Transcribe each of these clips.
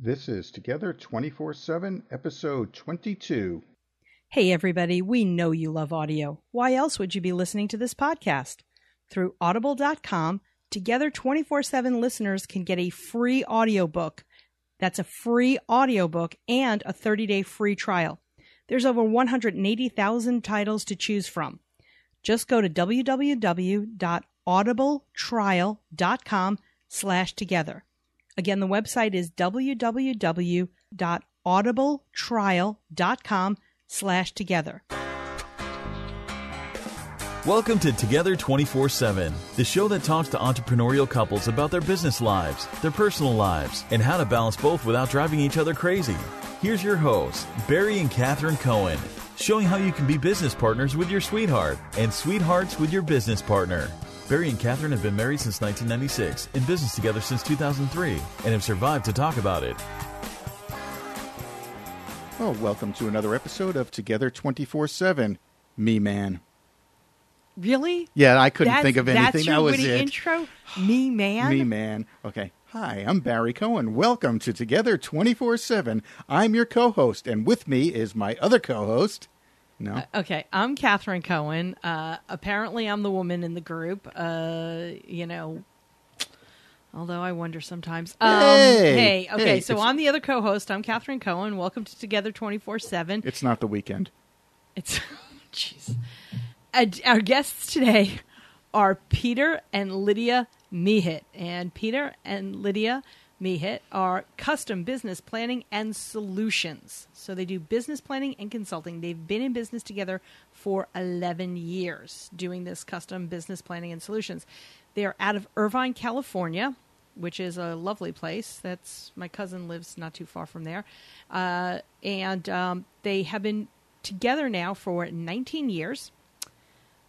This is Together 24 7, episode 22. Hey, everybody, we know you love audio. Why else would you be listening to this podcast? Through audible.com, Together 24 7 listeners can get a free audiobook. That's a free audiobook and a 30 day free trial. There's over 180,000 titles to choose from. Just go to www.audibletrial.com slash together. Again, the website is www.audibletrial.com slash together. Welcome to Together 24 7, the show that talks to entrepreneurial couples about their business lives, their personal lives, and how to balance both without driving each other crazy. Here's your hosts, Barry and Catherine Cohen, showing how you can be business partners with your sweetheart and sweethearts with your business partner. Barry and Catherine have been married since 1996, in business together since 2003, and have survived to talk about it. Oh, welcome to another episode of Together 24 7, Me Man. Really? Yeah, I couldn't That's- think of anything. That's your that was it. intro? Me, man? Me Man. Okay. Hi, I'm Barry Cohen. Welcome to Together 24 7. I'm your co host, and with me is my other co host. No? Okay, I'm Catherine Cohen. Uh, apparently, I'm the woman in the group. Uh, you know, although I wonder sometimes. Um, Hey! hey, okay, Hey, so it's- I'm the other co-host. I'm Catherine Cohen. Welcome to Together 24/7. it's not the weekend. It's jeez. And Our guests today are Peter and Lydia Mehit, and Peter and Lydia Mehit are custom business planning and solutions. So they do business planning and consulting. They've been in business together for 11 years doing this custom business planning and solutions. They are out of Irvine, California, which is a lovely place. That's my cousin lives not too far from there, uh, and um, they have been together now for 19 years.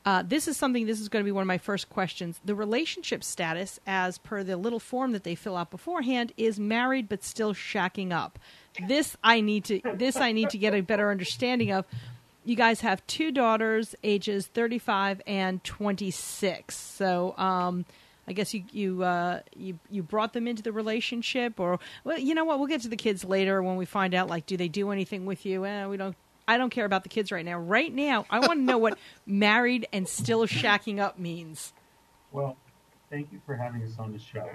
Uh, this is something. This is going to be one of my first questions. The relationship status, as per the little form that they fill out beforehand, is married but still shacking up. This I need to. This I need to get a better understanding of. You guys have two daughters, ages 35 and 26. So, um, I guess you you uh, you you brought them into the relationship, or well, you know what? We'll get to the kids later when we find out. Like, do they do anything with you? Eh, we don't. I don't care about the kids right now. Right now, I want to know what married and still shacking up means. Well, thank you for having us on the show.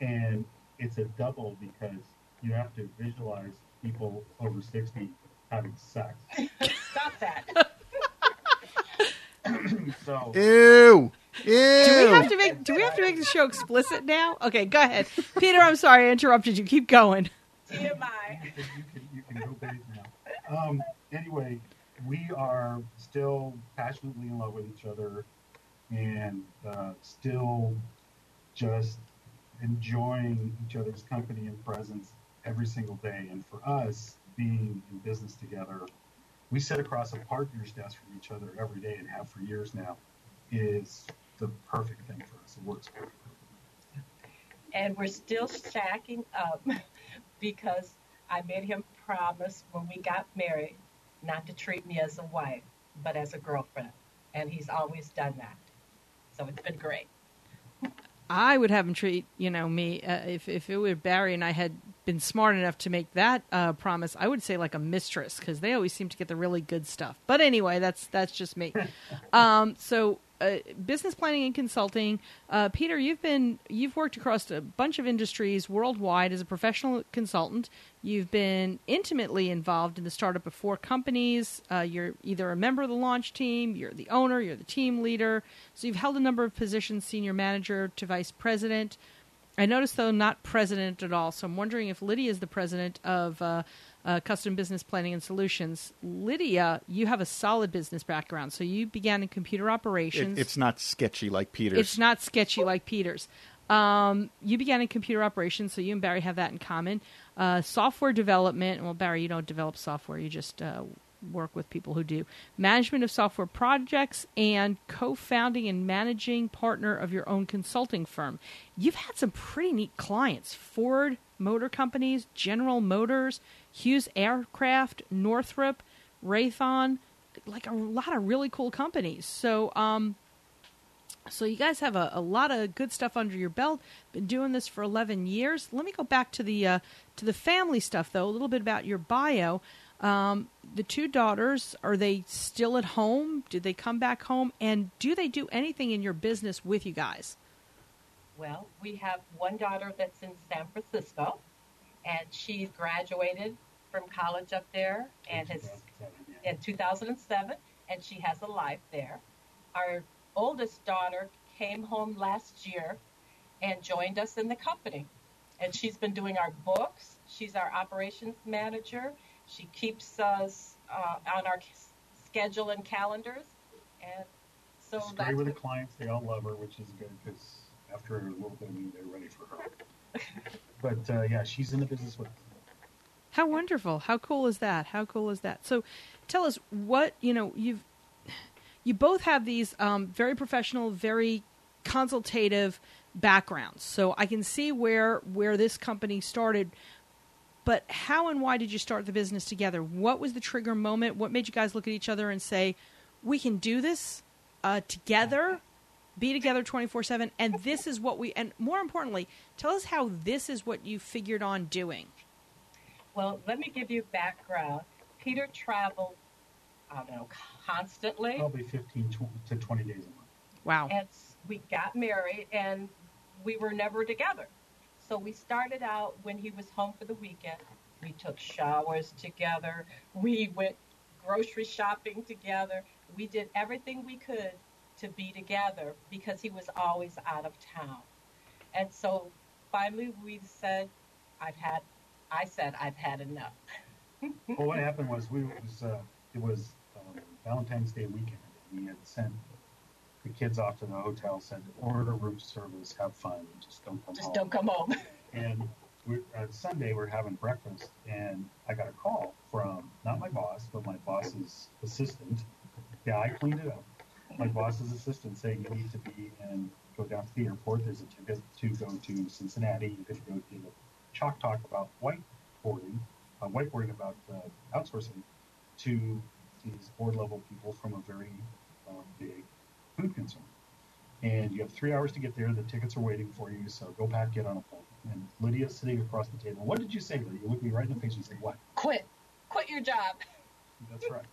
And it's a double because you have to visualize people over 60 having sex. Stop that. So, Ew! Ew! Do we have to make Do we have to make the show explicit now? Okay, go ahead, Peter. I'm sorry I interrupted you. Keep going. you TMI. can, you can, you can go bathe now. Um, anyway, we are still passionately in love with each other and uh, still just enjoying each other's company and presence every single day. And for us, being in business together, we sit across a partner's desk from each other every day and have for years now, is the perfect thing for us. It works perfectly. And we're still stacking up because I made him promise when we got married not to treat me as a wife, but as a girlfriend. And he's always done that. So it's been great. I would have him treat you know me uh, if if it were Barry and I had been smart enough to make that uh, promise. I would say like a mistress because they always seem to get the really good stuff. But anyway, that's that's just me. um, so. Uh, business planning and consulting, uh, Peter. You've been you've worked across a bunch of industries worldwide as a professional consultant. You've been intimately involved in the startup of four companies. Uh, you're either a member of the launch team, you're the owner, you're the team leader. So you've held a number of positions, senior manager to vice president. I noticed, though, not president at all. So I'm wondering if Lydia is the president of uh, Custom Business Planning and Solutions. Lydia, you have a solid business background. So you began in computer It- operations. it's not sketchy like Peter's. It's not sketchy like Peter's. Um, you began in computer operations, so you and Barry have that in common. Uh, software development. Well, Barry, you don't develop software; you just uh, work with people who do management of software projects and co-founding and managing partner of your own consulting firm. You've had some pretty neat clients: Ford Motor Companies, General Motors, Hughes Aircraft, Northrop, Raytheon. Like a lot of really cool companies. So, um, So you guys have a, a lot of good stuff under your belt. Been doing this for 11 years. Let me go back to the uh, to the family stuff though. A little bit about your bio. Um, the two daughters are they still at home? Do they come back home? And do they do anything in your business with you guys? Well, we have one daughter that's in San Francisco, and she graduated from college up there and has 2007, yeah. in 2007, and she has a life there. Our oldest daughter came home last year and joined us in the company, and she's been doing our books. She's our operations manager. She keeps us uh, on our schedule and calendars, and so that's great with the clients. They all love her, which is good because after a little bit, I mean, they're ready for her. but uh, yeah, she's in the business with. How wonderful! How cool is that? How cool is that? So, tell us what you know. You've you both have these um, very professional, very consultative backgrounds. So I can see where where this company started. But how and why did you start the business together? What was the trigger moment? What made you guys look at each other and say, "We can do this uh, together"? Be together 24 7. And this is what we, and more importantly, tell us how this is what you figured on doing. Well, let me give you background. Peter traveled, I don't know, constantly. Probably 15 to 20 days a month. Wow. and we got married and we were never together so we started out when he was home for the weekend we took showers together we went grocery shopping together we did everything we could to be together because he was always out of town and so finally we said i've had i said i've had enough well, what happened was we was uh, it was um, Valentine's Day weekend. We had sent the kids off to the hotel, said order room service, have fun, just don't come just home. don't come home And we at Sunday we're having breakfast, and I got a call from not my boss, but my boss's assistant. Yeah, I cleaned it up. My boss's assistant saying you need to be and go down to the airport. There's a ticket to go to Cincinnati. You get to go to the chalk talk about whiteboarding, uh, whiteboarding about uh, outsourcing to these board level people from a very uh, big food concern. And you have three hours to get there. The tickets are waiting for you, so go back, get on a plane. And Lydia's sitting across the table. What did you say, Lydia? You looked me right in the face and said, What? quit quit your job That's right.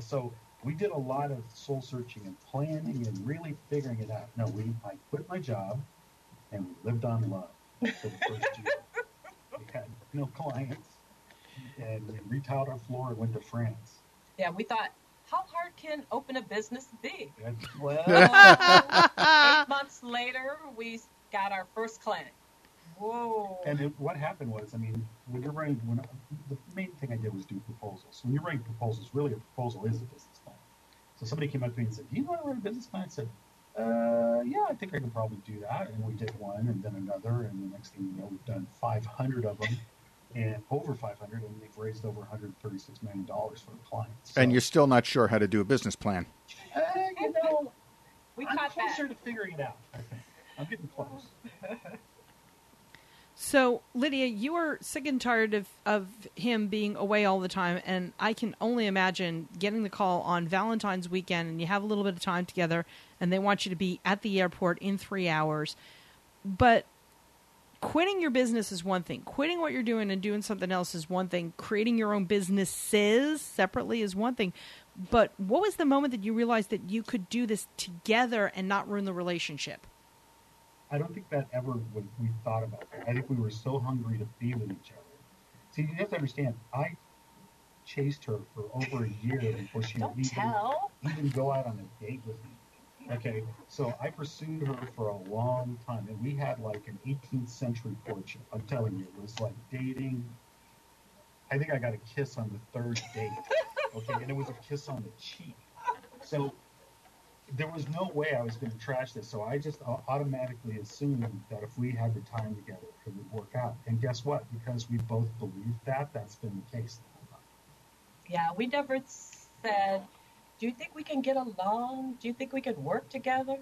So we did a lot of soul searching and planning and really figuring it out. No, we I quit my job and we lived on love for the first year. we had no clients and we retiled our floor and went to France. yeah we thought how hard can open a business be well eight months later, we got our first client. Whoa. And it, what happened was, I mean, when you're writing, when the main thing I did was do proposals. When you're writing proposals, really a proposal is a business plan. So somebody came up to me and said, "Do you want to write a business plan?" I said, uh, "Yeah, I think I can probably do that." And we did one, and then another, and the next thing you know, we've done 500 of them, and over 500, and we've raised over 136 million dollars for the clients. So, And you're still not sure how to do a business plan. uh, you know, we I'm caught closer that. to figuring it out. I think I'm getting close. So, Lydia, you are sick and tired of, of him being away all the time, and I can only imagine getting the call on Valentine's weekend and you have a little bit of time together, and they want you to be at the airport in three hours. But quitting your business is one thing, quitting what you're doing and doing something else is one thing, creating your own businesses separately is one thing. But what was the moment that you realized that you could do this together and not ruin the relationship? I don't think that ever was we thought about that. I think we were so hungry to be with each other. See, you have to understand. I chased her for over a year before she Don't would even, even go out on a date with me. Okay, so I pursued her for a long time, and we had like an 18th century courtship. I'm telling you, it was like dating. I think I got a kiss on the third date. Okay, and it was a kiss on the cheek. So there was no way I was going to trash this. So I just automatically assumed that if we had the time together, it would work out. And guess what? Because we both believed that, that's been the case the whole time. Yeah, we never said, Do you think we can get along? Do you think we could work together?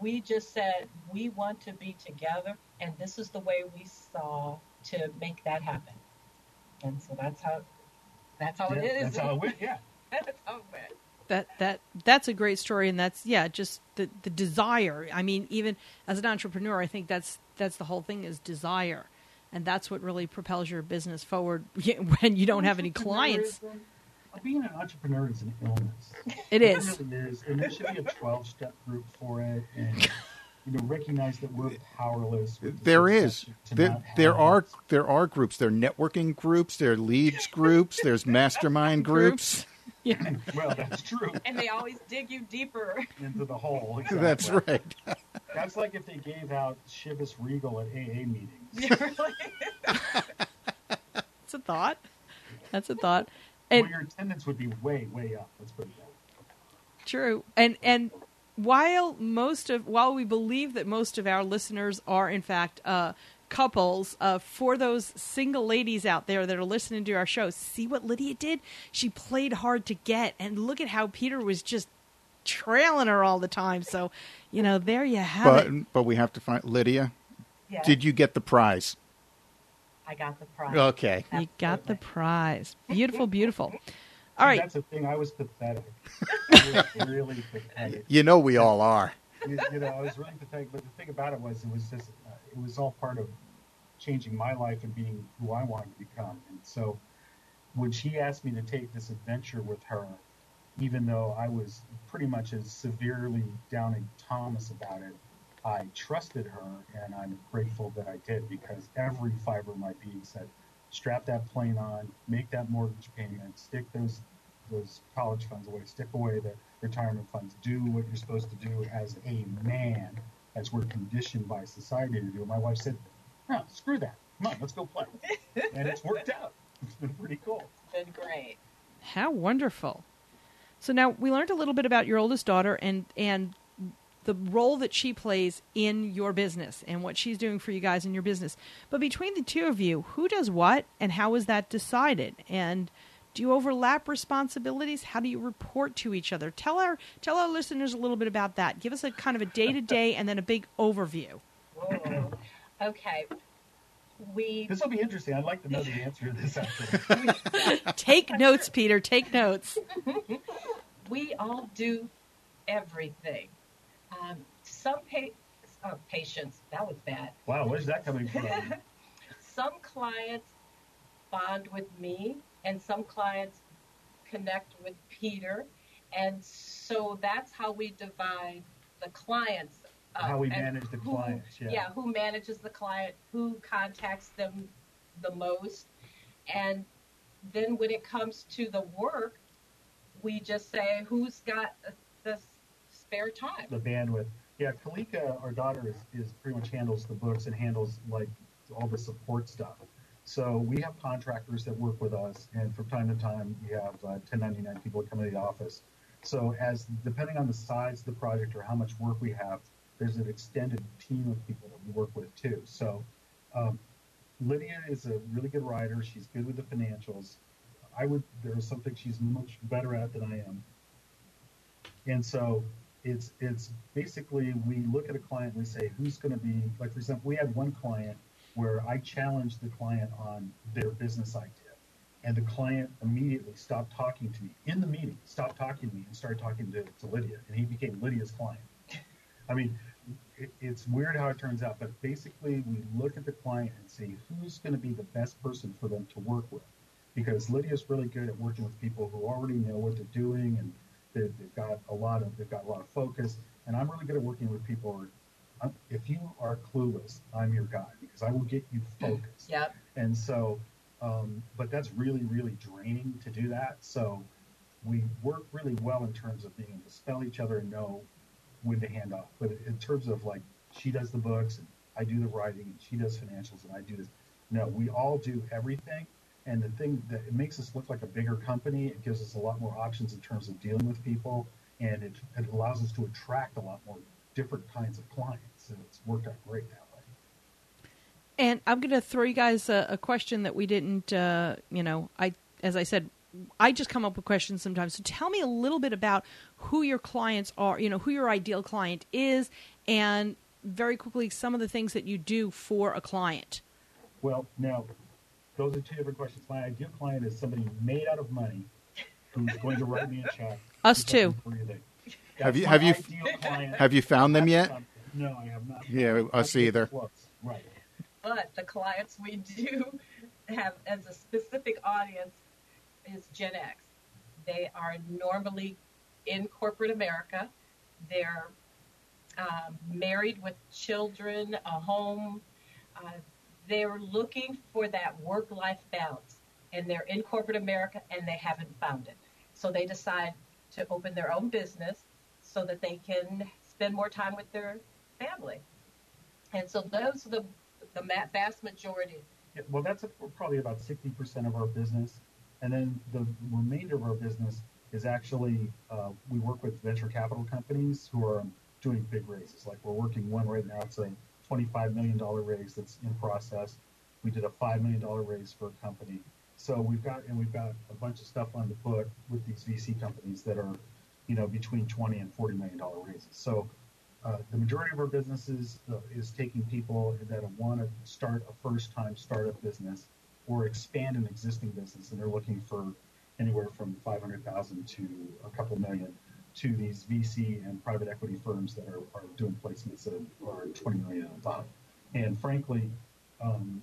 We just said, We want to be together, and this is the way we saw to make that happen. And so that's how that's how it Yeah, is. That's how it went. Yeah. that's how it went. That that that's a great story, and that's yeah, just the the desire. I mean, even as an entrepreneur, I think that's that's the whole thing is desire, and that's what really propels your business forward when you don't have any clients. Being an entrepreneur is an illness. It is. It really is, and there should be a twelve-step group for it, and you know, recognize that we're powerless. there is There success is. to There, not there have are it. there are groups. There are networking groups. There are leads groups. There's mastermind groups. Yeah. Well, that's true. And they always dig you deeper. Into the hole. Exactly. That's right. That's like if they gave out Chivas Regal at AA meetings. That's a thought. That's a thought. well, your attendance would be way, way up. Let's put it that way. True. And and while most of while we believe that most of our listeners are in fact uh, couples, uh, for those single ladies out there that are listening to our show, see what Lydia did? She played hard to get, and look at how Peter was just trailing her all the time. So, you know, there you have But it. but we have to find Lydia. Yeah, Did you get the prize? I got the prize. Okay. You got the prize. Beautiful, beautiful. All right. That's the thing. I was pathetic. I was really pathetic. You know we all are. You, you know, I was really pathetic. But the thing about it was, it was just, it was all part of changing my life and being who I wanted to become. And so, when she asked me to take this adventure with her, even though I was pretty much as severely doubting Thomas about it, I trusted her, and I'm grateful that I did because every fiber of my being said, strap that plane on, make that mortgage payment, stick those those college funds away, stick away the retirement funds, do what you're supposed to do as a man, as we're conditioned by society to do. My wife said, "No, screw that. Come on, let's go play," and it's worked out. It's been pretty cool. It's Been great. How wonderful. So now we learned a little bit about your oldest daughter and and the role that she plays in your business and what she's doing for you guys in your business. But between the two of you, who does what and how is that decided? And do you overlap responsibilities? How do you report to each other? Tell our tell our listeners a little bit about that. Give us a kind of a day to day and then a big overview. Whoa. Okay. We This will be interesting. I'd like to know the answer to this actually. Take notes, Peter. Take notes. we all do everything. Um, some pa- uh, patients, that was bad. Wow, where's that coming from? Some clients bond with me, and some clients connect with Peter. And so that's how we divide the clients. How we manage the who- clients, yeah. who manages the client, who contacts them the most. And then when it comes to the work, we just say, who's got the spare time? the bandwidth. Yeah, Kalika, our daughter, is, is pretty much handles the books and handles like all the support stuff. So we have contractors that work with us, and from time to time we have uh, 1099 people come into the office. So as depending on the size of the project or how much work we have, there's an extended team of people that we work with too. So um, Lydia is a really good writer. She's good with the financials. I would there is something she's much better at than I am. And so it's it's basically we look at a client and we say who's going to be like for example we had one client where I challenged the client on their business idea. And the client immediately stopped talking to me. In the meeting stopped talking to me and started talking to, to Lydia and he became Lydia's client. I mean it, it's weird how it turns out but basically we look at the client and see who's going to be the best person for them to work with because Lydia's really good at working with people who already know what they're doing and they- they've got a lot of they've got a lot of focus and i'm really good at working with people who are I'm- if you are clueless i'm your guy because i will get you focused. Yep. and so um, but that's really really draining to do that. So we work really well in terms of being able to spell each other and know when to hand off. But in terms of like she does the books and i do the writing and she does financials and i do this. No we all do everything. And the thing that it makes us look like a bigger company, it gives us a lot more options in terms of dealing with people, and it, it allows us to attract a lot more different kinds of clients. And it's worked out great that way. And I'm going to throw you guys a, a question that we didn't, uh, you know, I, as I said, I just come up with questions sometimes. So tell me a little bit about who your clients are, you know, who your ideal client is, and very quickly some of the things that you do for a client. Well, now, those are two different questions. My ideal client is somebody made out of money who's going to write me a check. Us too. Them. Have you- have you- Have you found them yet? something- No, I have not. Yeah, us either. Right. But the clients we do have as a specific audience is Gen X. They are normally in corporate America. They're um, married with children, a home. Uh, they're looking for that work life balance. And they're in corporate America and they haven't found it. So they decide to open their own business so that they can spend more time with their family. And so those are the, the vast majority. Yeah, well, that's a, probably about 60% of our business. And then the remainder of our business is actually, uh, we work with venture capital companies who are doing big raises. Like we're working one right now, it's a $25 million raise that's in process. We did a $5 million raise for a company. So we've got, and we've got a bunch of stuff on the foot with these VC companies that are, you know, between 20 and $40 million raises. So uh, the majority of our businesses uh, is taking people that want to start a first-time startup business or expand an existing business, and they're looking for anywhere from 500,000 to a couple million to these VC and private equity firms that are, are doing placements that are 20 million and above. And frankly, um,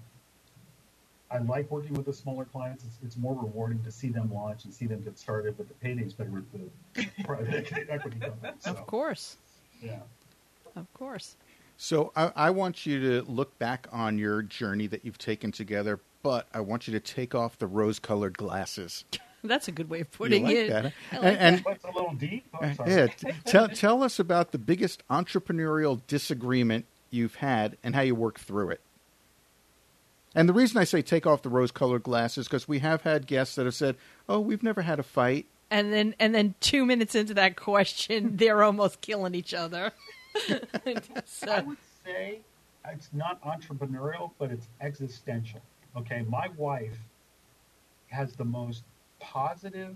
I like working with the smaller clients. It's, it's more rewarding to see them launch and see them get started, but the payday's better with the private equity companies. So, Of course. Yeah. Of course. So I, I want you to look back on your journey that you've taken together, but I want you to take off the rose-colored glasses. That's a good way of You putting like it. that? huh? I like and, and What's a little deep? Oh, yeah, t- tell tell us about the biggest entrepreneurial disagreement you've had and how you worked through it. And the reason I say take off the rose-colored glasses because we have had guests that have said, "Oh, we've never had a fight." and then and then two minutes into that question, they're almost killing each other. I so, would say it's not entrepreneurial, but it's existential. Okay, my wife has the most positive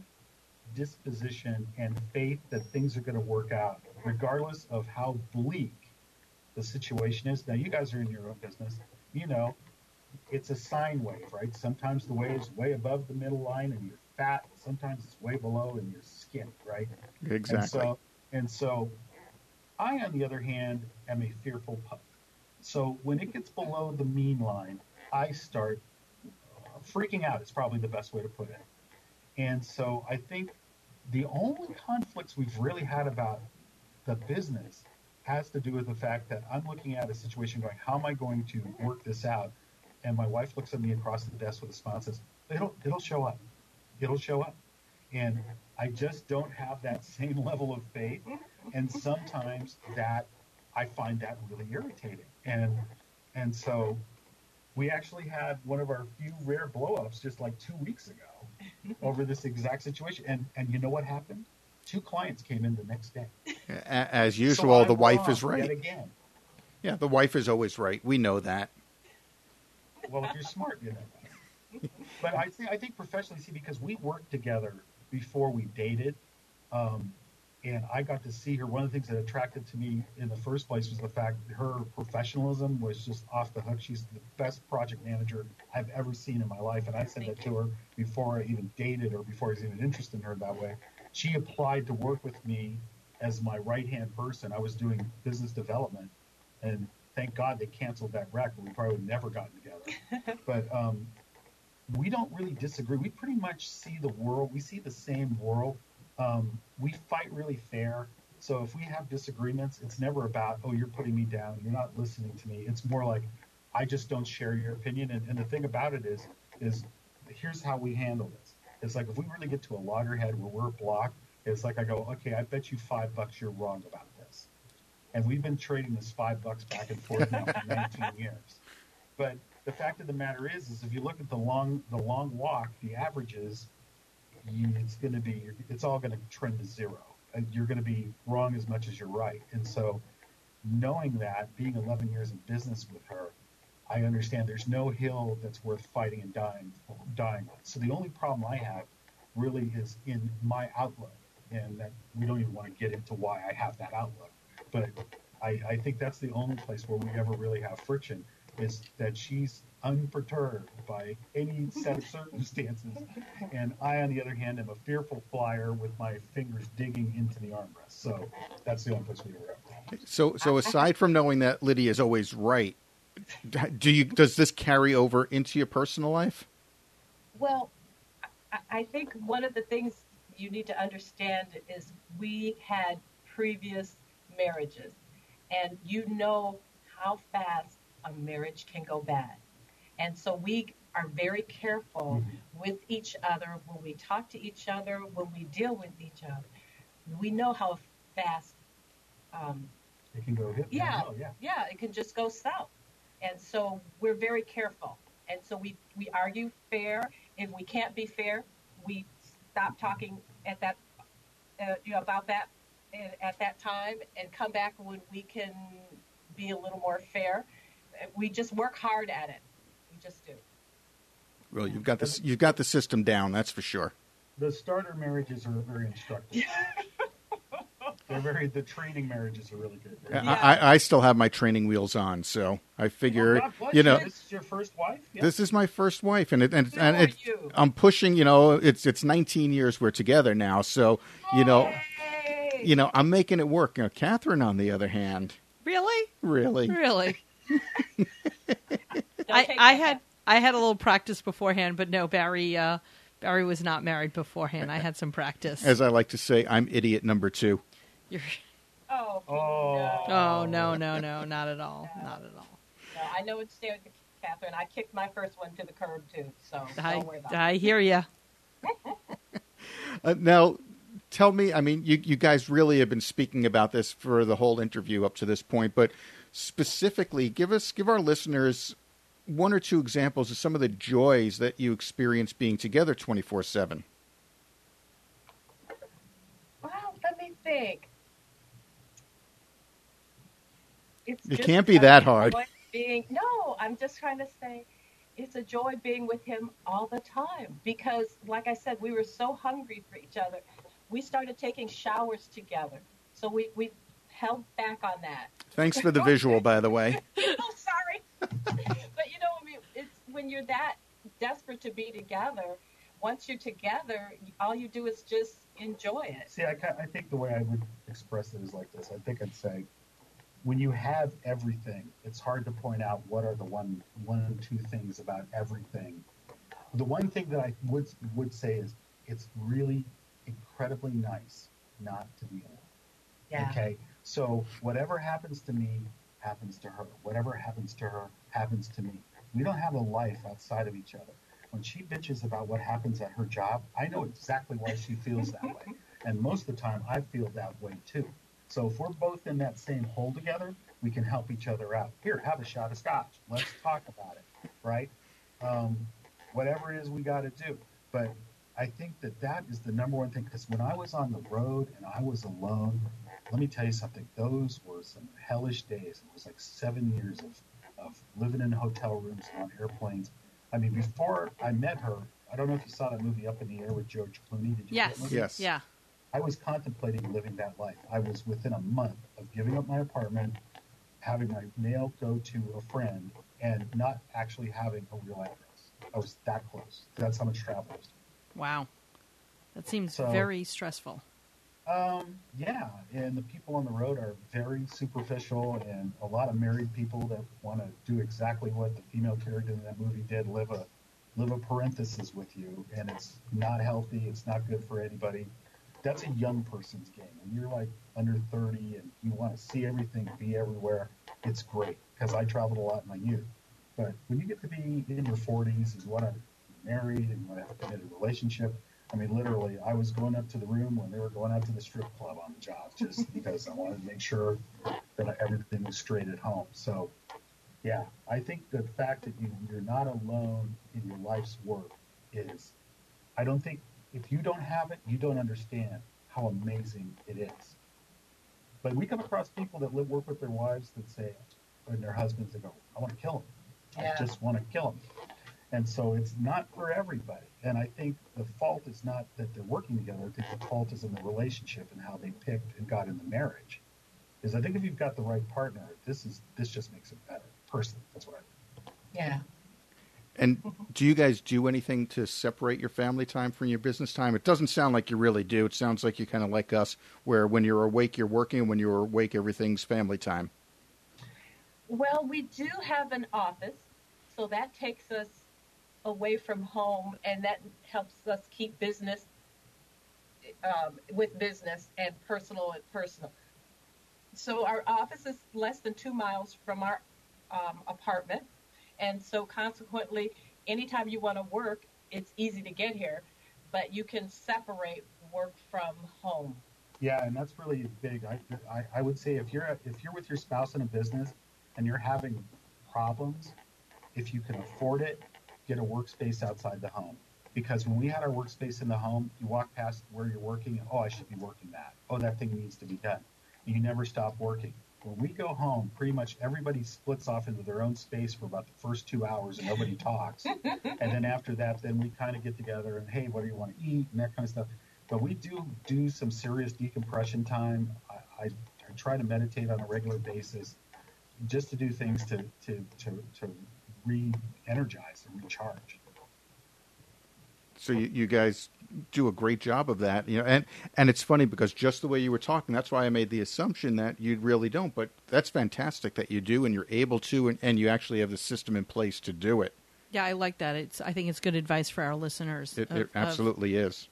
disposition and faith that things are going to work out, regardless of how bleak the situation is. Now, you guys are in your own business. You know, it's a sine wave, right? Sometimes the wave is way above the middle line and you're fat. Sometimes it's way below and you're skinny, right? Exactly. And so, and so I, on the other hand, am a fearful pup. So when it gets below the mean line, I start freaking out. Is probably the best way to put it. And so I think the only conflicts we've really had about the business has to do with the fact that I'm looking at a situation going, how am I going to work this out? And my wife looks at me across the desk with a smile and says, it'll, it'll show up. It'll show up. And I just don't have that same level of faith. And sometimes that I find that really irritating. And and so we actually had one of our few rare blowups just like two weeks ago over this exact situation. And and you know what happened? Two clients came in the next day. As usual, I'm the wife is right. again. Yeah, the wife is always right. We know that. Well, if you're smart, you know. But I think I think professionally, see, because we worked together before we dated, um, and I got to see her. One of the things that attracted to me in the first place was the fact that her professionalism was just off the hook. She's the best project manager I've ever seen in my life, and I said that to her before I even dated her, before I was even interested in her that way. She applied to work with me as my right hand person. I was doing business development, and thank God they canceled that rec, or we probably would never gotten together. but um, we don't really disagree. We pretty much see the world. We see the same world. Um, we fight really fair. So if we have disagreements, it's never about, oh, you're putting me down. You're not listening to me. It's more like, I just don't share your opinion. And, and the thing about it is, is here's how we handle this. It's like if we really get to a loggerhead where we're blocked, it's like I go, okay, I bet you five bucks you're wrong about. And we've been trading this five bucks back and forth now for 19 years. But the fact of the matter is, is if you look at the long, the long walk, the averages, you, it's going to be, it's all going to trend to zero. And you're going to be wrong as much as you're right. And so, knowing that, being 11 years in business with her, I understand there's no hill that's worth fighting and dying, dying with. So the only problem I have really is in my outlook, and that we don't even want to get into why I have that outlook. But I, I think that's the only place where we ever really have friction is that she's unperturbed by any set of circumstances. And I, on the other hand, am a fearful flyer with my fingers digging into the armrest. So that's the only place we ever have. So, so aside from knowing that Lydia is always right, do you does this carry over into your personal life? Well, I, I think one of the things you need to understand is we had previous marriages, and you know how fast a marriage can go bad. And so we are very careful with each other when we talk to each other, when we deal with each other. We know how fast um, It can go hit. yeah, Oh, yeah. yeah, it can just go south. And so we're very careful. And so we, we argue fair. If we can't be fair, we stop talking at that, uh, you know, about that uh, at that time and come back when we can be a little more fair. We just work hard at it. We just do. Well, you've got this. You've got the system down. That's for sure. The starter marriages are very instructive. They're very. The training marriages are really good. I, I, I still have my training wheels on, so I figure, God bless you know, This is your first wife. Yeah. this is my first wife, and it, and, Who and it. I'm pushing. You know, it's it's 19 years we're together now, so you know, Hey! you know, I'm making it work. Now, Catherine, on the other hand, Really? really, Really? I, I had I had a little practice beforehand, but no, Barry uh, Barry was not married beforehand. I had some practice. as I like to say, I'm idiot number two. You're, Oh, Oh. no. oh no, no, no, not at all, not at all. No, I know it's there, Catherine. I kicked my first one to the curb too, so I don't worry about it. I hear you. Uh, now, tell me. I mean, you you guys really have been speaking about this for the whole interview up to this point, but specifically, give us give our listeners one or two examples of some of the joys that you experience being together 24 7 Well, let me think. It's It can't be that hard. Being no, I'm just trying to say, it's a joy being with him all the time because, like I said, we were so hungry for each other. We started taking showers together, so we we held back on that. Thanks for the visual, by the way. oh, sorry. but you know, I mean, it's when you're that desperate to be together. Once you're together, all you do is just enjoy it. See, I, I think the way I would express it is like this. I think I'd say, when you have everything, it's hard to point out what are the one, one or two things about everything. The one thing that I would would say is it's really incredibly nice not to be alone. Yeah. Okay. So whatever happens to me happens to her. Whatever happens to her happens to me. We don't have a life outside of each other. When she bitches about what happens at her job, I know exactly why she feels that way. And most of the time, I feel that way too. So if we're both in that same hole together, we can help each other out. Here, have a shot of scotch. Let's talk about it, right? Um, whatever it is we got to do. But I think that that is the number one thing because when I was on the road and I was alone, let me tell you something. Those were some hellish days. It was like seven years of, of living in hotel rooms and on airplanes. I mean, before I met her, I don't know if you saw that movie Up in the Air with George Clooney. Did you see that Yes. movie? Yes. Yeah. I was contemplating living that life. I was within a month of giving up my apartment, having my mail go to a friend, and not actually having a real address. I was that close. That's how much travel I was doing. Wow. That seems So- very stressful. Um, yeah, and the people on the road are very superficial, and a lot of married people that want to do exactly what the female character in that movie did live a live a parenthesis with you, and it's not healthy. It's not good for anybody. That's a young person's game. and you're like under 30 and you want to see everything, be everywhere, it's great because I traveled a lot in my youth. But when you get to be in your 40s and you want to married and want to have a committed relationship, I mean, literally, I was going up to the room when they were going out to the strip club on the job just because I wanted to make sure that everything was straight at home. So, yeah, I think the fact that you, you're not alone in your life's work is, I don't think, if you don't have it, you don't understand how amazing it is. But we come across people that live, work with their wives that say, and their husbands that go, I want to kill him. Yeah. I just want to kill him. And so it's not for everybody. And I think the fault is not that they're working together. I think the fault is in the relationship and how they picked and got in the marriage. Because I think if you've got the right partner, this is this just makes it better. Personally, that's what I think. Yeah. And do you guys do anything to separate your family time from your business time? It doesn't sound like you really do. It sounds like you're kind of like us, where when you're awake, you're working, and when you're awake, everything's family time. Well, we do have an office, so that takes us away from home, and that helps us keep business um, with business and personal and personal. So our office is less than two miles from our um, apartment, and so consequently, anytime you want to work, it's easy to get here, but you can separate work from home. Yeah, and that's really big. I, I, I would say if you're if you're with your spouse in a business and you're having problems, if you can afford it, get a workspace outside the home. Because when we had our workspace in the home, you walk past where you're working, and, oh, I should be working that. Oh, that thing needs to be done. And you never stop working. When we go home, pretty much everybody splits off into their own space for about the first two hours and nobody talks. and then after that, then we kind of get together and, hey, what do you want to eat and that kind of stuff. But we do do some serious decompression time. I, I, I try to meditate on a regular basis just to do things to, to, to, to re-energize and recharge. So you, you guys do a great job of that, you know, and and it's funny because just the way you were talking, that's why I made the assumption that you really don't. But that's fantastic that you do, and you're able to, and, and you actually have the system in place to do it. Yeah, I like that. It's I think it's good advice for our listeners. It, of- it of absolutely is.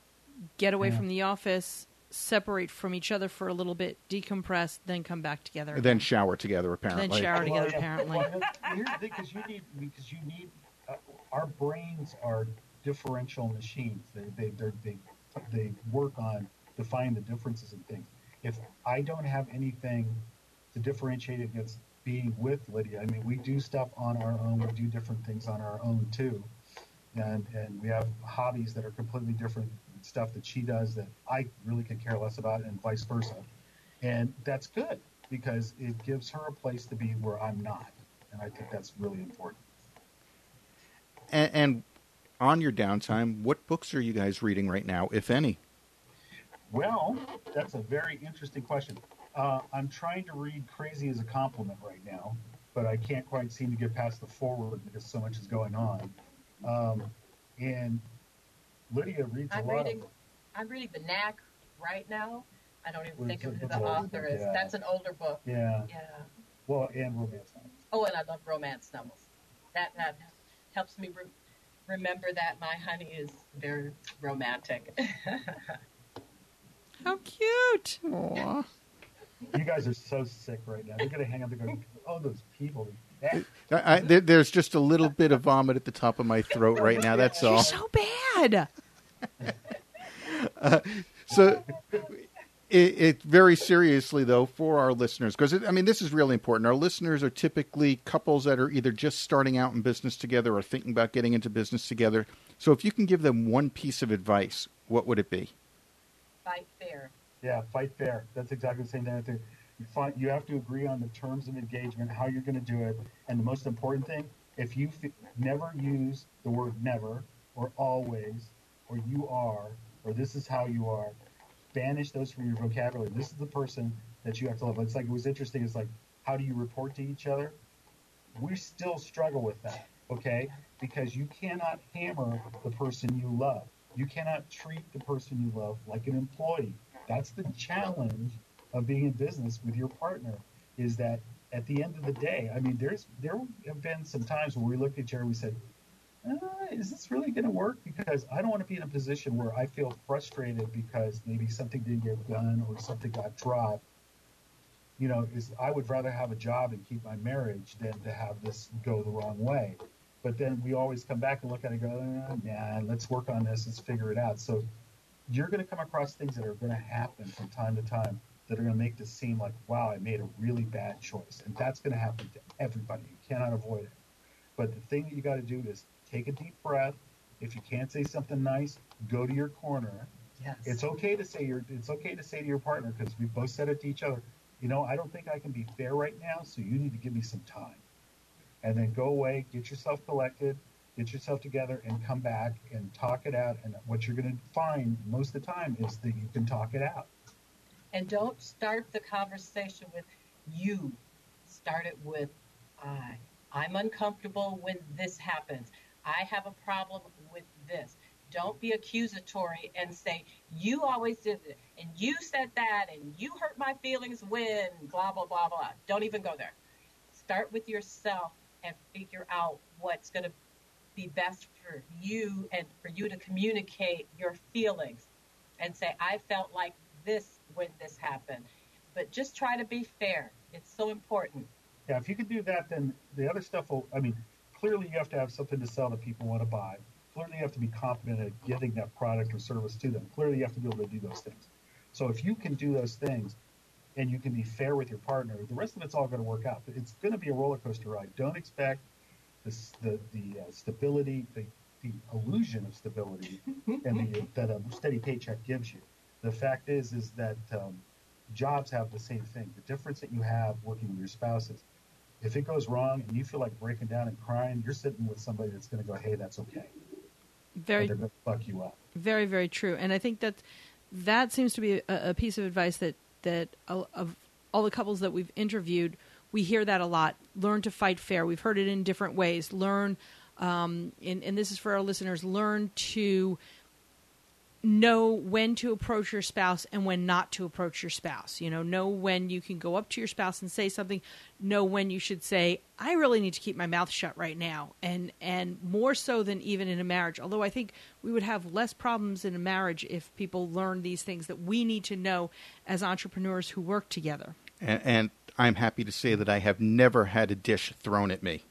get away Yeah. from the office, separate from each other for a little bit, decompress, then come back together. And then shower together, apparently. shower. Shower together, yeah. apparently. Well, here's the thing, because you need because you need uh, our brains are differential machines. They they they're, they they work on defining the differences in things. If I don't have anything to differentiate against being with Lydia, I mean, we do stuff on our own. We do different things on our own too, and and we have hobbies that are completely different stuff that she does that I really could care less about, and vice versa. And that's good because it gives her a place to be where I'm not. And I think that's really important. And, and on your downtime, what books are you guys reading right now, if any? Well, that's a very interesting question. Uh, I'm trying to read Crazy as a Compliment right now, but I can't quite seem to get past the forward because so much is going on. Um, and Lydia reads I'm lot reading. of. I'm reading the Knack right now. I don't even think of who the author is. yeah. That's an older book. Yeah. Yeah. Well, and romance novels. Oh, and I love romance novels. That that helps me re- remember that my honey is very romantic. How cute! Aw. You guys are so sick right now. They're going to hang up and go, oh, those people. Eh, I, I, there, there's just a little bit of vomit at the top of my throat right now. That's all. You're so bad. Uh, so, it, it very seriously though for our listeners because I mean this is really important. Our listeners are typically couples that are either just starting out in business together or thinking about getting into business together. So, if you can give them one piece of advice, what would it be? Fight fair. Yeah, fight fair. That's exactly the same thing. You find you have to agree on the terms of engagement, how you're going to do it, and the most important thing, if you f- never use the word never or always or you are or this is how you are, banish those from your vocabulary. This is the person that you have to love. It's like it was interesting. It's like how do you report to each other? We still struggle with that, okay? Because you cannot hammer the person you love. You cannot treat the person you love like an employee. That's the challenge of being in business with your partner is that at the end of the day, I mean, there's there have been some times where we looked at each other we said, uh, is this really going to work? Because I don't want to be in a position where I feel frustrated because maybe something didn't get done or something got dropped. You know, is I would rather have a job and keep my marriage than to have this go the wrong way. But then we always come back and look at it and go, uh, man, let's work on this, let's figure it out. So you're going to come across things that are going to happen from time to time that are going to make this seem like, wow, I made a really bad choice. And that's going to happen to everybody. You cannot avoid it. But the thing that you got to do is take a deep breath. If you can't say something nice, go to your corner. Yes. It's okay to say your it's okay to say to your partner because we both said it to each other. You know, I don't think I can be fair right now, so you need to give me some time. And then go away, get yourself collected, get yourself together, and come back and talk it out. And what you're going to find most of the time is that you can talk it out. And don't start the conversation with you. Start it with I. I'm uncomfortable when this happens. I have a problem with this. Don't be accusatory and say, you always did it, and you said that, and you hurt my feelings when, blah, blah, blah, blah. Don't even go there. Start with yourself and figure out what's going to be best for you and for you to communicate your feelings and say, I felt like this when this happened. But just try to be fair. It's so important. Yeah, if you can do that, then the other stuff will. I mean, clearly you have to have something to sell that people want to buy. Clearly you have to be confident at getting that product or service to them. Clearly you have to be able to do those things. So if you can do those things and you can be fair with your partner, the rest of it's all going to work out. It's going to be a roller coaster ride. Don't expect this, the the uh, stability, the, the illusion of stability, and the, that a steady paycheck gives you. The fact is, is that um, jobs have the same thing. The difference that you have working with your spouse is if it goes wrong and you feel like breaking down and crying, you're sitting with somebody that's going to go, "Hey, that's okay." Very, they're going to fuck you up. very, very true. And I think that that seems to be a, a piece of advice that that of all the couples that we've interviewed, we hear that a lot. Learn to fight fair. We've heard it in different ways. Learn, um, and, and this is for our listeners. Learn to know when to approach your spouse and when not to approach your spouse. You know, know when you can go up to your spouse and say something. Know when you should say, "I really need to keep my mouth shut right now," and and more so than even in a marriage. Although I think we would have less problems in a marriage if people learn these things that we need to know as entrepreneurs who work together. And, and I'm happy to say that I have never had a dish thrown at me.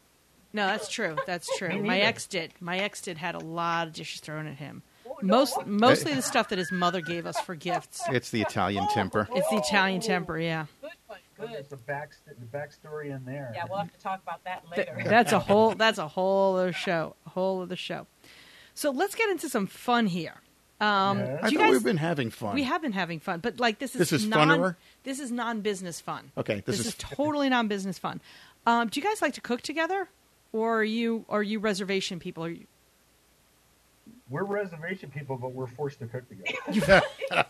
No, that's true. That's true. My ex did. My ex did had a lot of dishes thrown at him. Oh, no. Most mostly the stuff that his mother gave us for gifts. It's the Italian temper. It's the Italian temper, yeah. Good. There's Good. the back the backstory in there. Yeah, we'll have to talk about that Th- later. that's a whole that's a whole other show. A whole other show. So let's get into some fun here. Um, Yes. I thought guys, we've been having fun. we have been having fun, but like this is This is non, funner? This is non-business fun. Okay, this this, is- is totally non-business fun. Um, do you guys like to cook together, or are you are you reservation people? Are you, We're reservation people, but we're forced to cook together.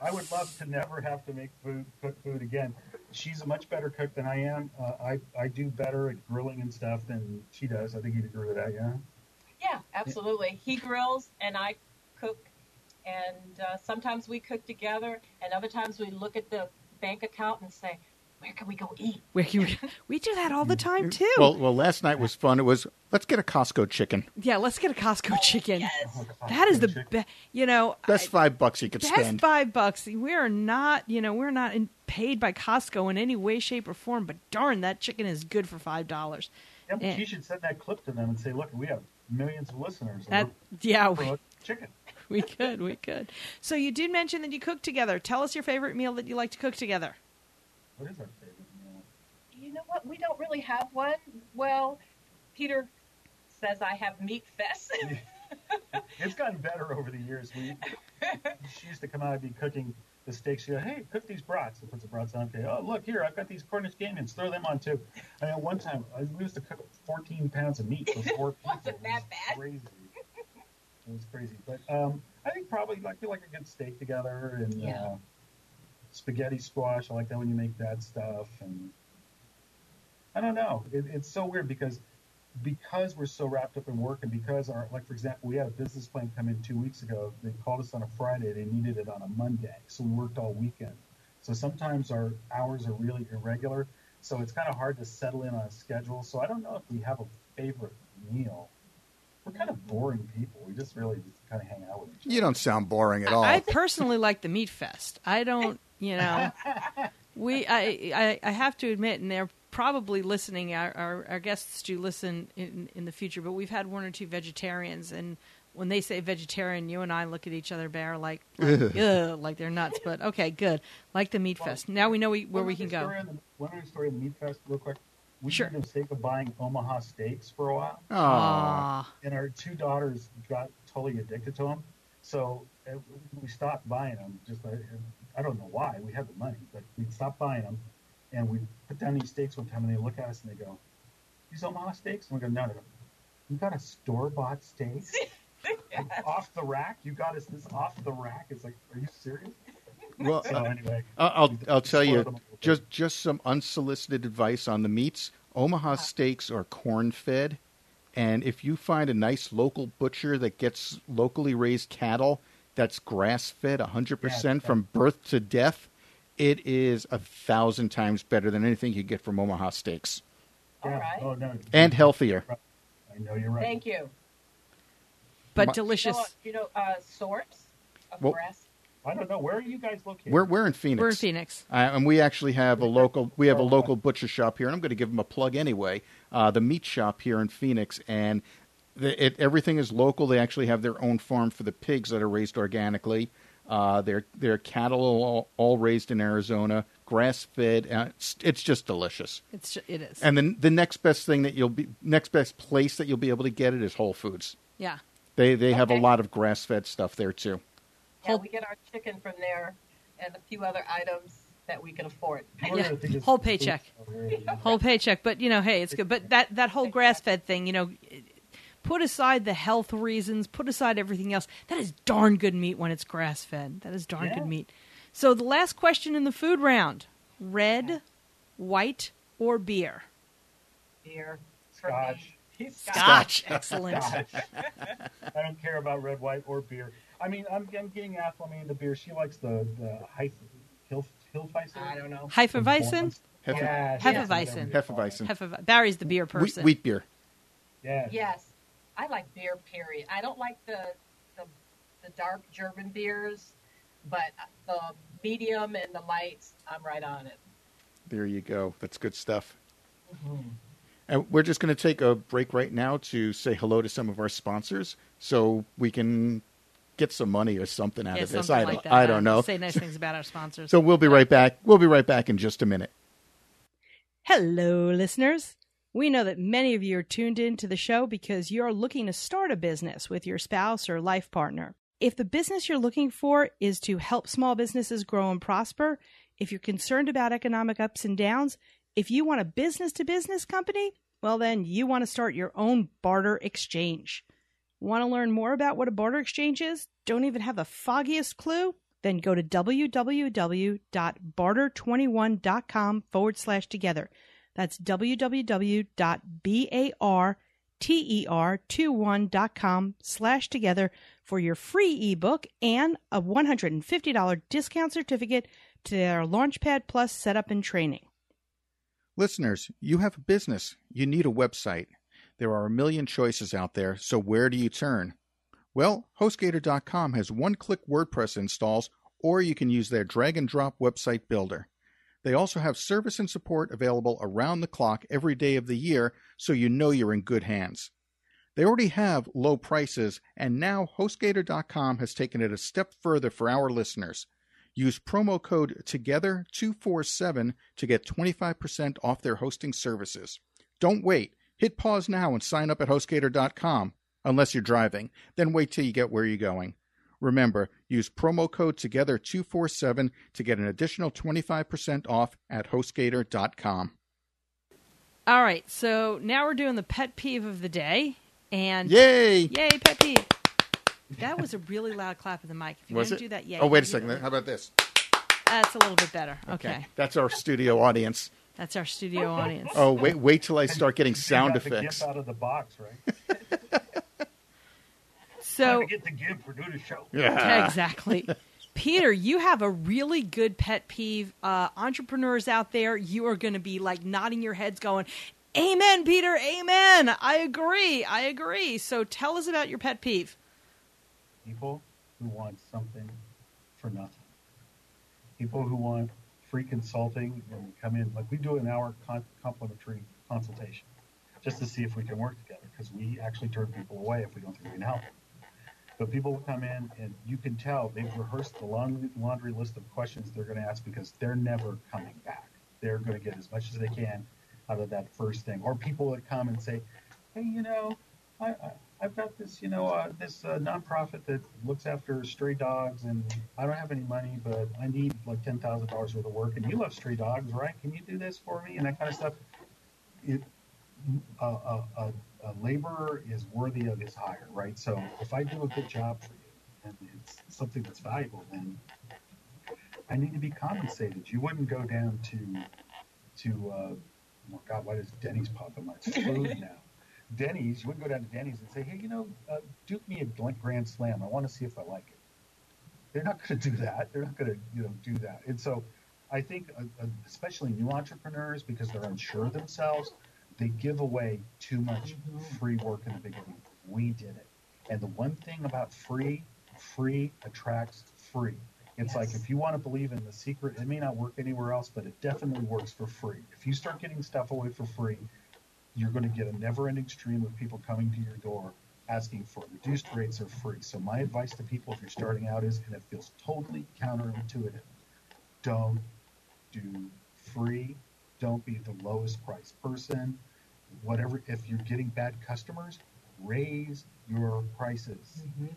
I would love to never have to make food, cook food again. She's a much better cook than I am. Uh, I I do better at grilling and stuff than she does. I think you'd agree with that, yeah. Yeah, absolutely. He grills and I cook, and uh, sometimes we cook together, and other times we look at the bank account and say, "Where can we go eat?" Where can we, we do that all the time mm-hmm. too. Well, well, last night was fun. It was let's get a Costco chicken. yeah, let's get a Costco chicken. Yes. That is the best. You know, Best five bucks you could best spend. five bucks. We are not, you know, we're not in, paid by Costco in any way, shape, or form. But darn, that chicken is good for five dollars. Yeah, but Yeah. you should send that clip to them and say, "Look, we have millions of listeners. and That we're yeah, we, chicken." we could, we could. So you did mention that you cook together. Tell us your favorite meal that you like to cook together. What is our favorite meal? You know what? We don't really have one. Well, Peter says I have meat fest. It's gotten better over the years. We she used to come out and be cooking the steaks. She go, "Hey, cook these brats." And puts the brats on. Okay. Oh, look here, I've got these Cornish game onions. Throw them on too. I mean, one time I, we used to cook 14 pounds of meat for four people. Wasn't It that was bad? Crazy. It was crazy, but um, I think probably like we like a good steak together and Yeah. uh, spaghetti squash. I like that when you make that stuff. And I don't know. It, it's so weird because because we're so wrapped up in work and because our like for example we had a business plan come in two weeks ago they called us on a friday they needed it on a monday so we worked all weekend so sometimes our hours are really irregular so it's kind of hard to settle in on a schedule so i don't know if we have a favorite meal we're kind of boring people we just really just kind of hang out with each other You don't sound boring at all. I personally like the meat fest. I don't, you know, we. I, I I have to admit, and they're probably listening. Our our, our guests do listen in in the future, but we've had one or two vegetarians, and when they say vegetarian, you and I look at each other, bear like, like, ugh, like they're nuts. But okay, good. Like the meat fest. Now we know we, where One we can go. the- one other story on the meat fest real quick we Sure. made the mistake of buying omaha steaks for a while Aw. Ah, and our two daughters got totally addicted to them. So uh, we stopped buying them. Just uh, I don't know why. We had the money, but we'd stop buying them. And we put down these steaks one time, and they look at us and they go, "These Omaha steaks?" And we go, "No, no, no. You got a store bought steak Like, off the rack? You got us this off the rack?" It's like, "Are you serious?" Well, So anyway, I'll I'll, I'll tell you Spoiled them a little bit. just just some unsolicited advice on the meats. Omaha uh-huh. steaks are corn fed, And if you find a nice local butcher that gets locally raised cattle that's grass fed 100% Yeah, from birth to death, it is a thousand times better than anything you get from Omaha Steaks Yeah. right. Oh no. and healthier. I know you're right. Thank you. but My- delicious. So, uh, you know, uh, source of Well- grass. I don't know. Where are you guys located? We're, we're in Phoenix. We're in Phoenix. Uh, and we actually have a local we have a Oh, local butcher shop here, and I'm going to give them a plug anyway. Uh, the meat shop here in Phoenix, and the, it, everything is local. They actually have their own farm for the pigs that are raised organically. Uh, their their cattle all, all raised in Arizona, grass fed. Uh, it's, it's just delicious. It's ju- it is. And then the next best thing that you'll be next best place that you'll be able to get it is Whole Foods. yeah. They they have a lot of grass fed stuff there too. Yeah, Whole- we get our chicken from there and a few other items that we can afford. Yeah. other thing is- Whole paycheck. There it is. whole paycheck. But you know, hey, it's good. But that that whole grass fed thing, you know, put aside the health reasons, put aside everything else. That is darn good meat when it's grass fed. That is darn Yeah. good meat. So the last question in the food round: red, white, or beer? Beer. for Scotch. He's Scotch. Excellent. Gosh. I don't care about red, white, or beer. I mean, I'm, I'm getting acclimated to beer. She likes the the Heif, Hill, Hillfeiser. I don't know. Hefeweizen, Hefe- Yeah, Hefeweizen. Hefeweizen. Hefe, Barry's the beer person. wheat beer. Yeah. Yes, I like beer. Period. I don't like the the, the dark German beers, but the medium and the lights, I'm right on it. There you go. That's good stuff. Mm-hmm. And we're just going to take a break right now to say hello to some of our sponsors so we can get some money or something out yeah, of this. I don't, that. I don't know. Say nice things about our sponsors. So we'll be right back. We'll be right back in just a minute. Hello, listeners. We know that many of you are tuned in to the show because you're looking to start a business with your spouse or life partner. If the business you're looking for is to help small businesses grow and prosper, if you're concerned about economic ups and downs, if you want a business to business company, well, then you want to start your own barter exchange. Want to learn more about what a barter exchange is? Don't even have the foggiest clue? Then go to www.barter21.com forward slash together. That's www.barter21.com slash together for your free ebook and a $150 discount certificate to their Launchpad Plus setup and training. Listeners, you have a business. You need a website. There are a million choices out there, so where do you turn? Well, HostGator.com has one click WordPress installs, or you can use their drag and drop website builder. They also have service and support available around the clock every day of the year, so you know you're in good hands. They already have low prices, and now HostGator.com has taken it a step further for our listeners. Use promo code TOGETHER247 to get 25% off their hosting services. Don't wait. Hit pause now and sign up at HostGator.com. Unless you're driving, then wait till you get where you're going. Remember, use promo code TOGETHER247 to get an additional 25% off at HostGator.com. All right, so now we're doing the pet peeve of the day. And Yay! Yay, pet peeve. That was a really loud clap of the mic. If you Was want it? to do that, yeah. oh, wait a second. How about this? That's a little bit better. Okay. That's our studio audience. That's our studio audience. Oh, wait, wait till I start getting You sound got the effects. Out of the box, right? So, to get the GIF for doing the show. Yeah. exactly. Peter, you have a really good pet peeve. Uh, entrepreneurs out there, you are going to be like nodding your heads, going, Amen, Peter, amen. I agree. I agree. So tell us about your pet peeve. People who want something for nothing. People who want free consulting and come in, like we do an hour con- complimentary consultation just to see if we can work together because we actually turn people away if we don't think we can help them. But people will come in and you can tell they've rehearsed the laundry, laundry list of questions they're going to ask because they're never coming back. They're going to get as much as they can out of that first thing. Or people that come and say, hey, you know, I, I, I've got this, you know, uh, this uh, nonprofit that looks after stray dogs, and I don't have any money, but I need like ten thousand dollars worth of work. And you love stray dogs, right? Can you do this for me? And that kind of stuff. It, a, a, a, a laborer is worthy of his hire, right? So if I do a good job for you, and it's something that's valuable, then I need to be compensated. You wouldn't go down to to uh, oh God, why does Denny's pop in my food now? Denny's, you wouldn't go down to Denny's and say, hey, you know, uh, duke me a Grand Slam. I want to see if I like it. They're not going to do that. They're not going to, you know, do that. And so I think, uh, uh, especially new entrepreneurs, because they're unsure themselves, they give away too much mm-hmm. free work in the beginning. We did it. And the one thing about free, free attracts free. It's like if you want to believe in the secret, it may not work anywhere else, but it definitely works for free. If you start getting stuff away for free, you're going to get a never ending stream of people coming to your door asking for reduced rates or free. So, my advice to people if you're starting out is, and it feels totally counterintuitive, don't do free. Don't be the lowest price person. Whatever, if you're getting bad customers, raise your prices. Mm-hmm.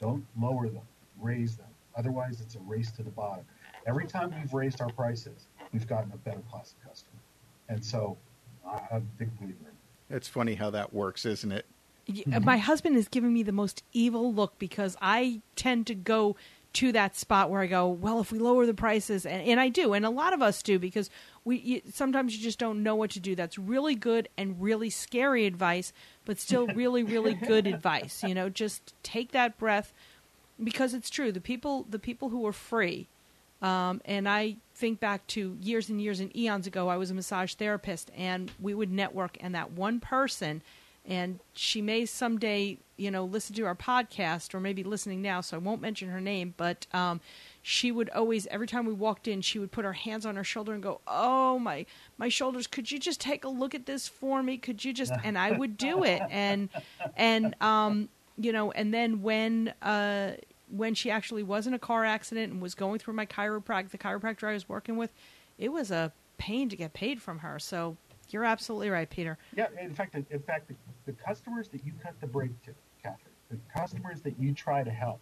Don't lower them, raise them. Otherwise, it's a race to the bottom. Every time we've raised our prices, we've gotten a better class of customer. And so, I- I'm a big believer in it. It's funny how that works, isn't it? Y- mm-hmm. My husband is giving me the most evil look because I tend to go to that spot where I go, well, if we lower the prices, and, and I do, and a lot of us do because we you, sometimes you just don't know what to do. That's really good and really scary advice, but still really really good advice. You know, just take that breath because it's true. The people the people who are free, um, and I think back to years and years and eons ago, I was a massage therapist, and we would network, and that one person, and she may someday, you know, listen to our podcast or maybe listening now, so I won't mention her name, but um, she would always, every time we walked in, she would put her hands on her shoulder and go, "Oh my, my shoulders! Could you just take a look at this for me? Could you just?" And I would do it, and and um, you know, and then when uh when she actually was in a car accident and was going through my chiropractor, the chiropractor I was working with, it was a pain to get paid from her. So you're absolutely right, Peter. Yeah, in fact, in fact, the, the customers that you cut the break to, Catherine, the customers that you try to help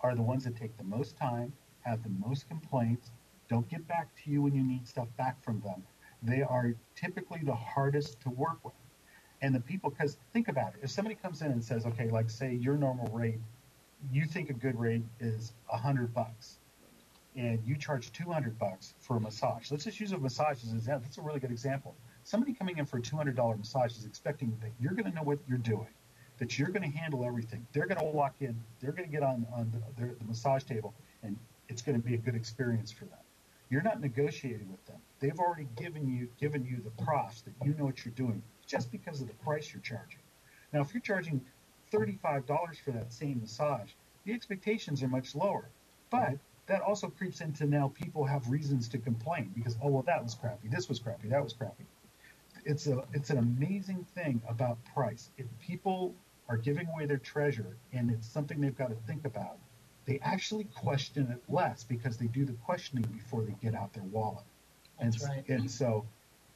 are the ones that take the most time, have the most complaints, don't get back to you when you need stuff back from them. They are typically the hardest to work with. And the people, because think about it, if somebody comes in and says, okay, like say your normal rate, you think a good rate is a hundred bucks, and you charge 200 bucks for a massage. Let's just use a massage as an example. That's a really good example. Somebody coming in for a $200 massage is expecting that you're going to know what you're doing, that you're going to handle everything. They're going to walk in, they're going to get on, on the, the massage table, and it's going to be a good experience for them. You're not negotiating with them. They've already given you given you the profs that you know what you're doing just because of the price you're charging. Now, if you're charging $35 for that same massage, the expectations are much lower. But that also creeps into now people have reasons to complain because oh well that was crappy, this was crappy, that was crappy. It's a it's an amazing thing about price. If people are giving away their treasure and it's something they've got to think about, they actually question it less because they do the questioning before they get out their wallet. That's and, right. and so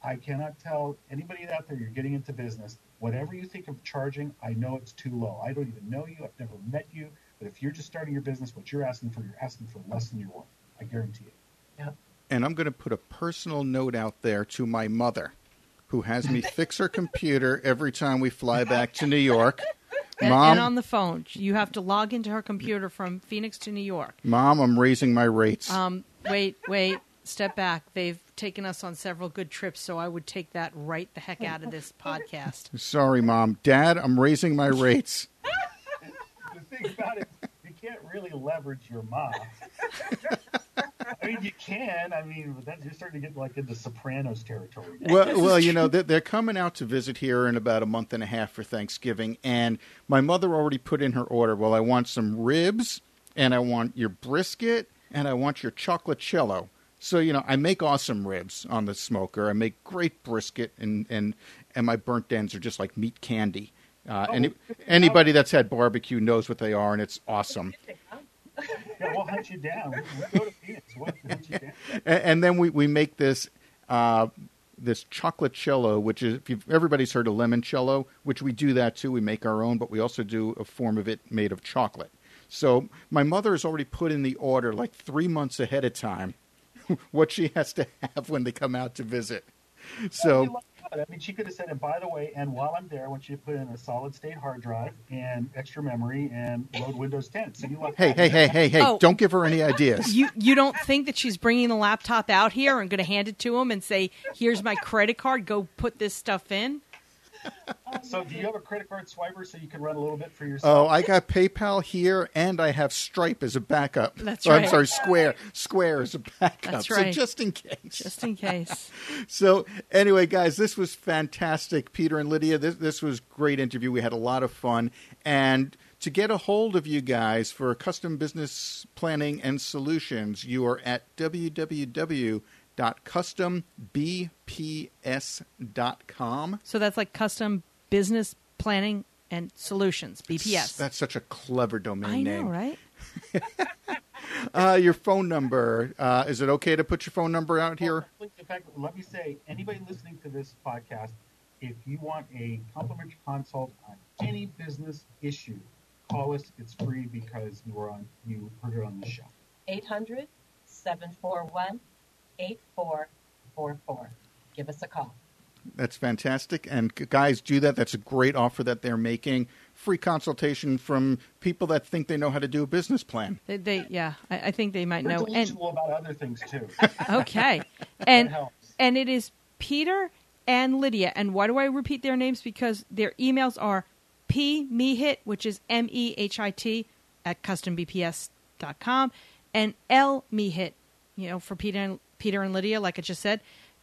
I cannot tell anybody out there you're getting into business, whatever you think of charging, I know it's too low. I don't even know you, I've never met you, but if you're just starting your business, what you're asking for, you're asking for less than you're worth. I guarantee it. Yep. And I'm going to put a personal note out there to my mother, who has me fix her computer every time we fly back to New York. And, Mom, and on the phone, you have to log into her computer from Phoenix to New York. Mom, I'm raising my rates. Um, wait, wait, step back. They've taken us on several good trips, so I would take that right the heck out of this podcast. Sorry, Mom. Dad, I'm raising my rates. The thing about it, you can't really leverage your mom. I mean, you can. I mean, but then you're starting to get like into Sopranos territory. well, well, you know, they're, they're coming out to visit here in about a month and a half for Thanksgiving, and my mother already put in her order. Well, I want some ribs, and I want your brisket, and I want your chocolate cello. So, you know, I make awesome ribs on the smoker. I make great brisket, and and and my burnt ends are just like meat candy. Uh, Oh, any, good to know. anybody that's had barbecue knows what they are, and it's awesome. Yeah, we'll hunt you down. We'll go to Phoenix. We'll hunt you down. and, and then we, we make this uh, this chocolate cello, which is if you've, everybody's heard of limoncello, which we do that too. We make our own, but we also do a form of it made of chocolate. So my mother has already put in the order like three months ahead of time what she has to have when they come out to visit. So I mean, she could have said, and by the way, and while I'm there, I want you to put in a solid state hard drive and extra memory and load Windows 10. So you like hey, hey, hey, hey, hey! Oh. Don't give her any ideas. You you don't think that she's bringing the laptop out here and going to hand it to him and say, "Here's my credit card. Go put this stuff in." So, do you have a credit card swiper so you can run a little bit for yourself? Oh, I got PayPal here, and I have Stripe as a backup. That's Or, I'm sorry, Square. Square as a backup. That's right. So just in case. Just in case. So anyway, guys, this was fantastic, Peter and Lydia. This this was great interview. We had a lot of fun, and to get a hold of you guys for custom business planning and solutions, you are at www.custombps.com. So that's like custom business planning and solutions, BPS. That's such a clever domain I name. know, right? Uh, your phone number. Uh, is it okay to put your phone number out here? In fact, let me say, anybody listening to this podcast, if you want a complimentary consult on any business issue, call us. It's free because you were on, you heard it on the show. 800 741 8444. Give us a call. That's fantastic. And guys, do that. That's a great offer that they're making. Free consultation from people that think they know how to do a business plan. They, they yeah, I, I think they might We're know. And about other things too. okay, and and it is Peter and Lydia. And why do I repeat their names? Because their emails are p mehit, which is m e h i t at custombps.com, and l mehit, you know, for Peter and Peter and Lydia, like I just said.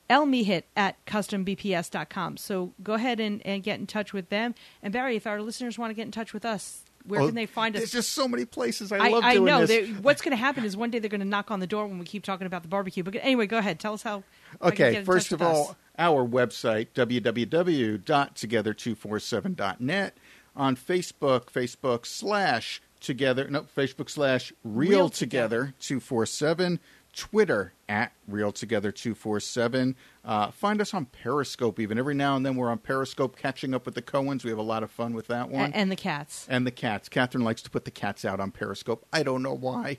L mehit at custombps.com. So go ahead and, and get in touch with them. And Barry, if our listeners want to get in touch with us, where Oh, can they find us? There's just so many places. I, I, love I doing know. this. What's going to happen is one day they're going to knock on the door when we keep talking about the barbecue. But anyway, go ahead. Tell us how. how you can Okay, first of all, us. our website, www.together247.net. On Facebook, Facebook slash together, no, Facebook slash real Real together 247. Twitter at real together 247. Uh, find us on Periscope even. Every now and then we're on Periscope catching up with the Cohens. We have a lot of fun with that A- one. and the cats. and the cats. Catherine likes to put the cats out on Periscope. I don't know why.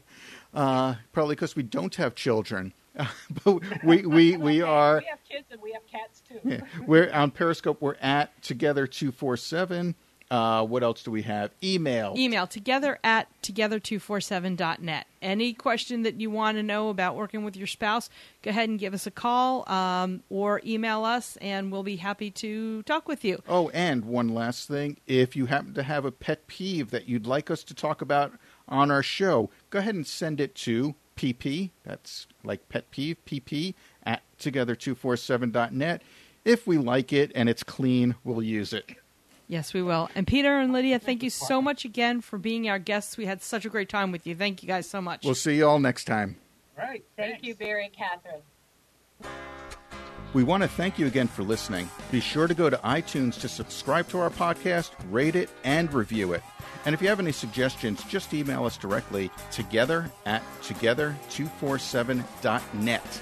Uh, probably because we don't have children. but we, we, we are We have kids and we have cats too. yeah, we're on Periscope. We're at together two four seven. Uh, what else do we have? Email. Email together at together247.net. Any question that you want to know about working with your spouse, go ahead and give us a call um, or email us, and we'll be happy to talk with you. Oh, and one last thing. If you happen to have a pet peeve that you'd like us to talk about on our show, go ahead and send it to pp. That's like pet peeve, pp at together247.net. If we like it and it's clean, we'll use it. Yes, we will. And Peter and Lydia, thank you so much again for being our guests. We had such a great time with you. Thank you guys so much. We'll see you all next time. Right. Thank thanks. you, Barry and Catherine. We want to thank you again for listening. Be sure to go to iTunes to subscribe to our podcast, rate it, and review it. And if you have any suggestions, just email us directly together at together247.net.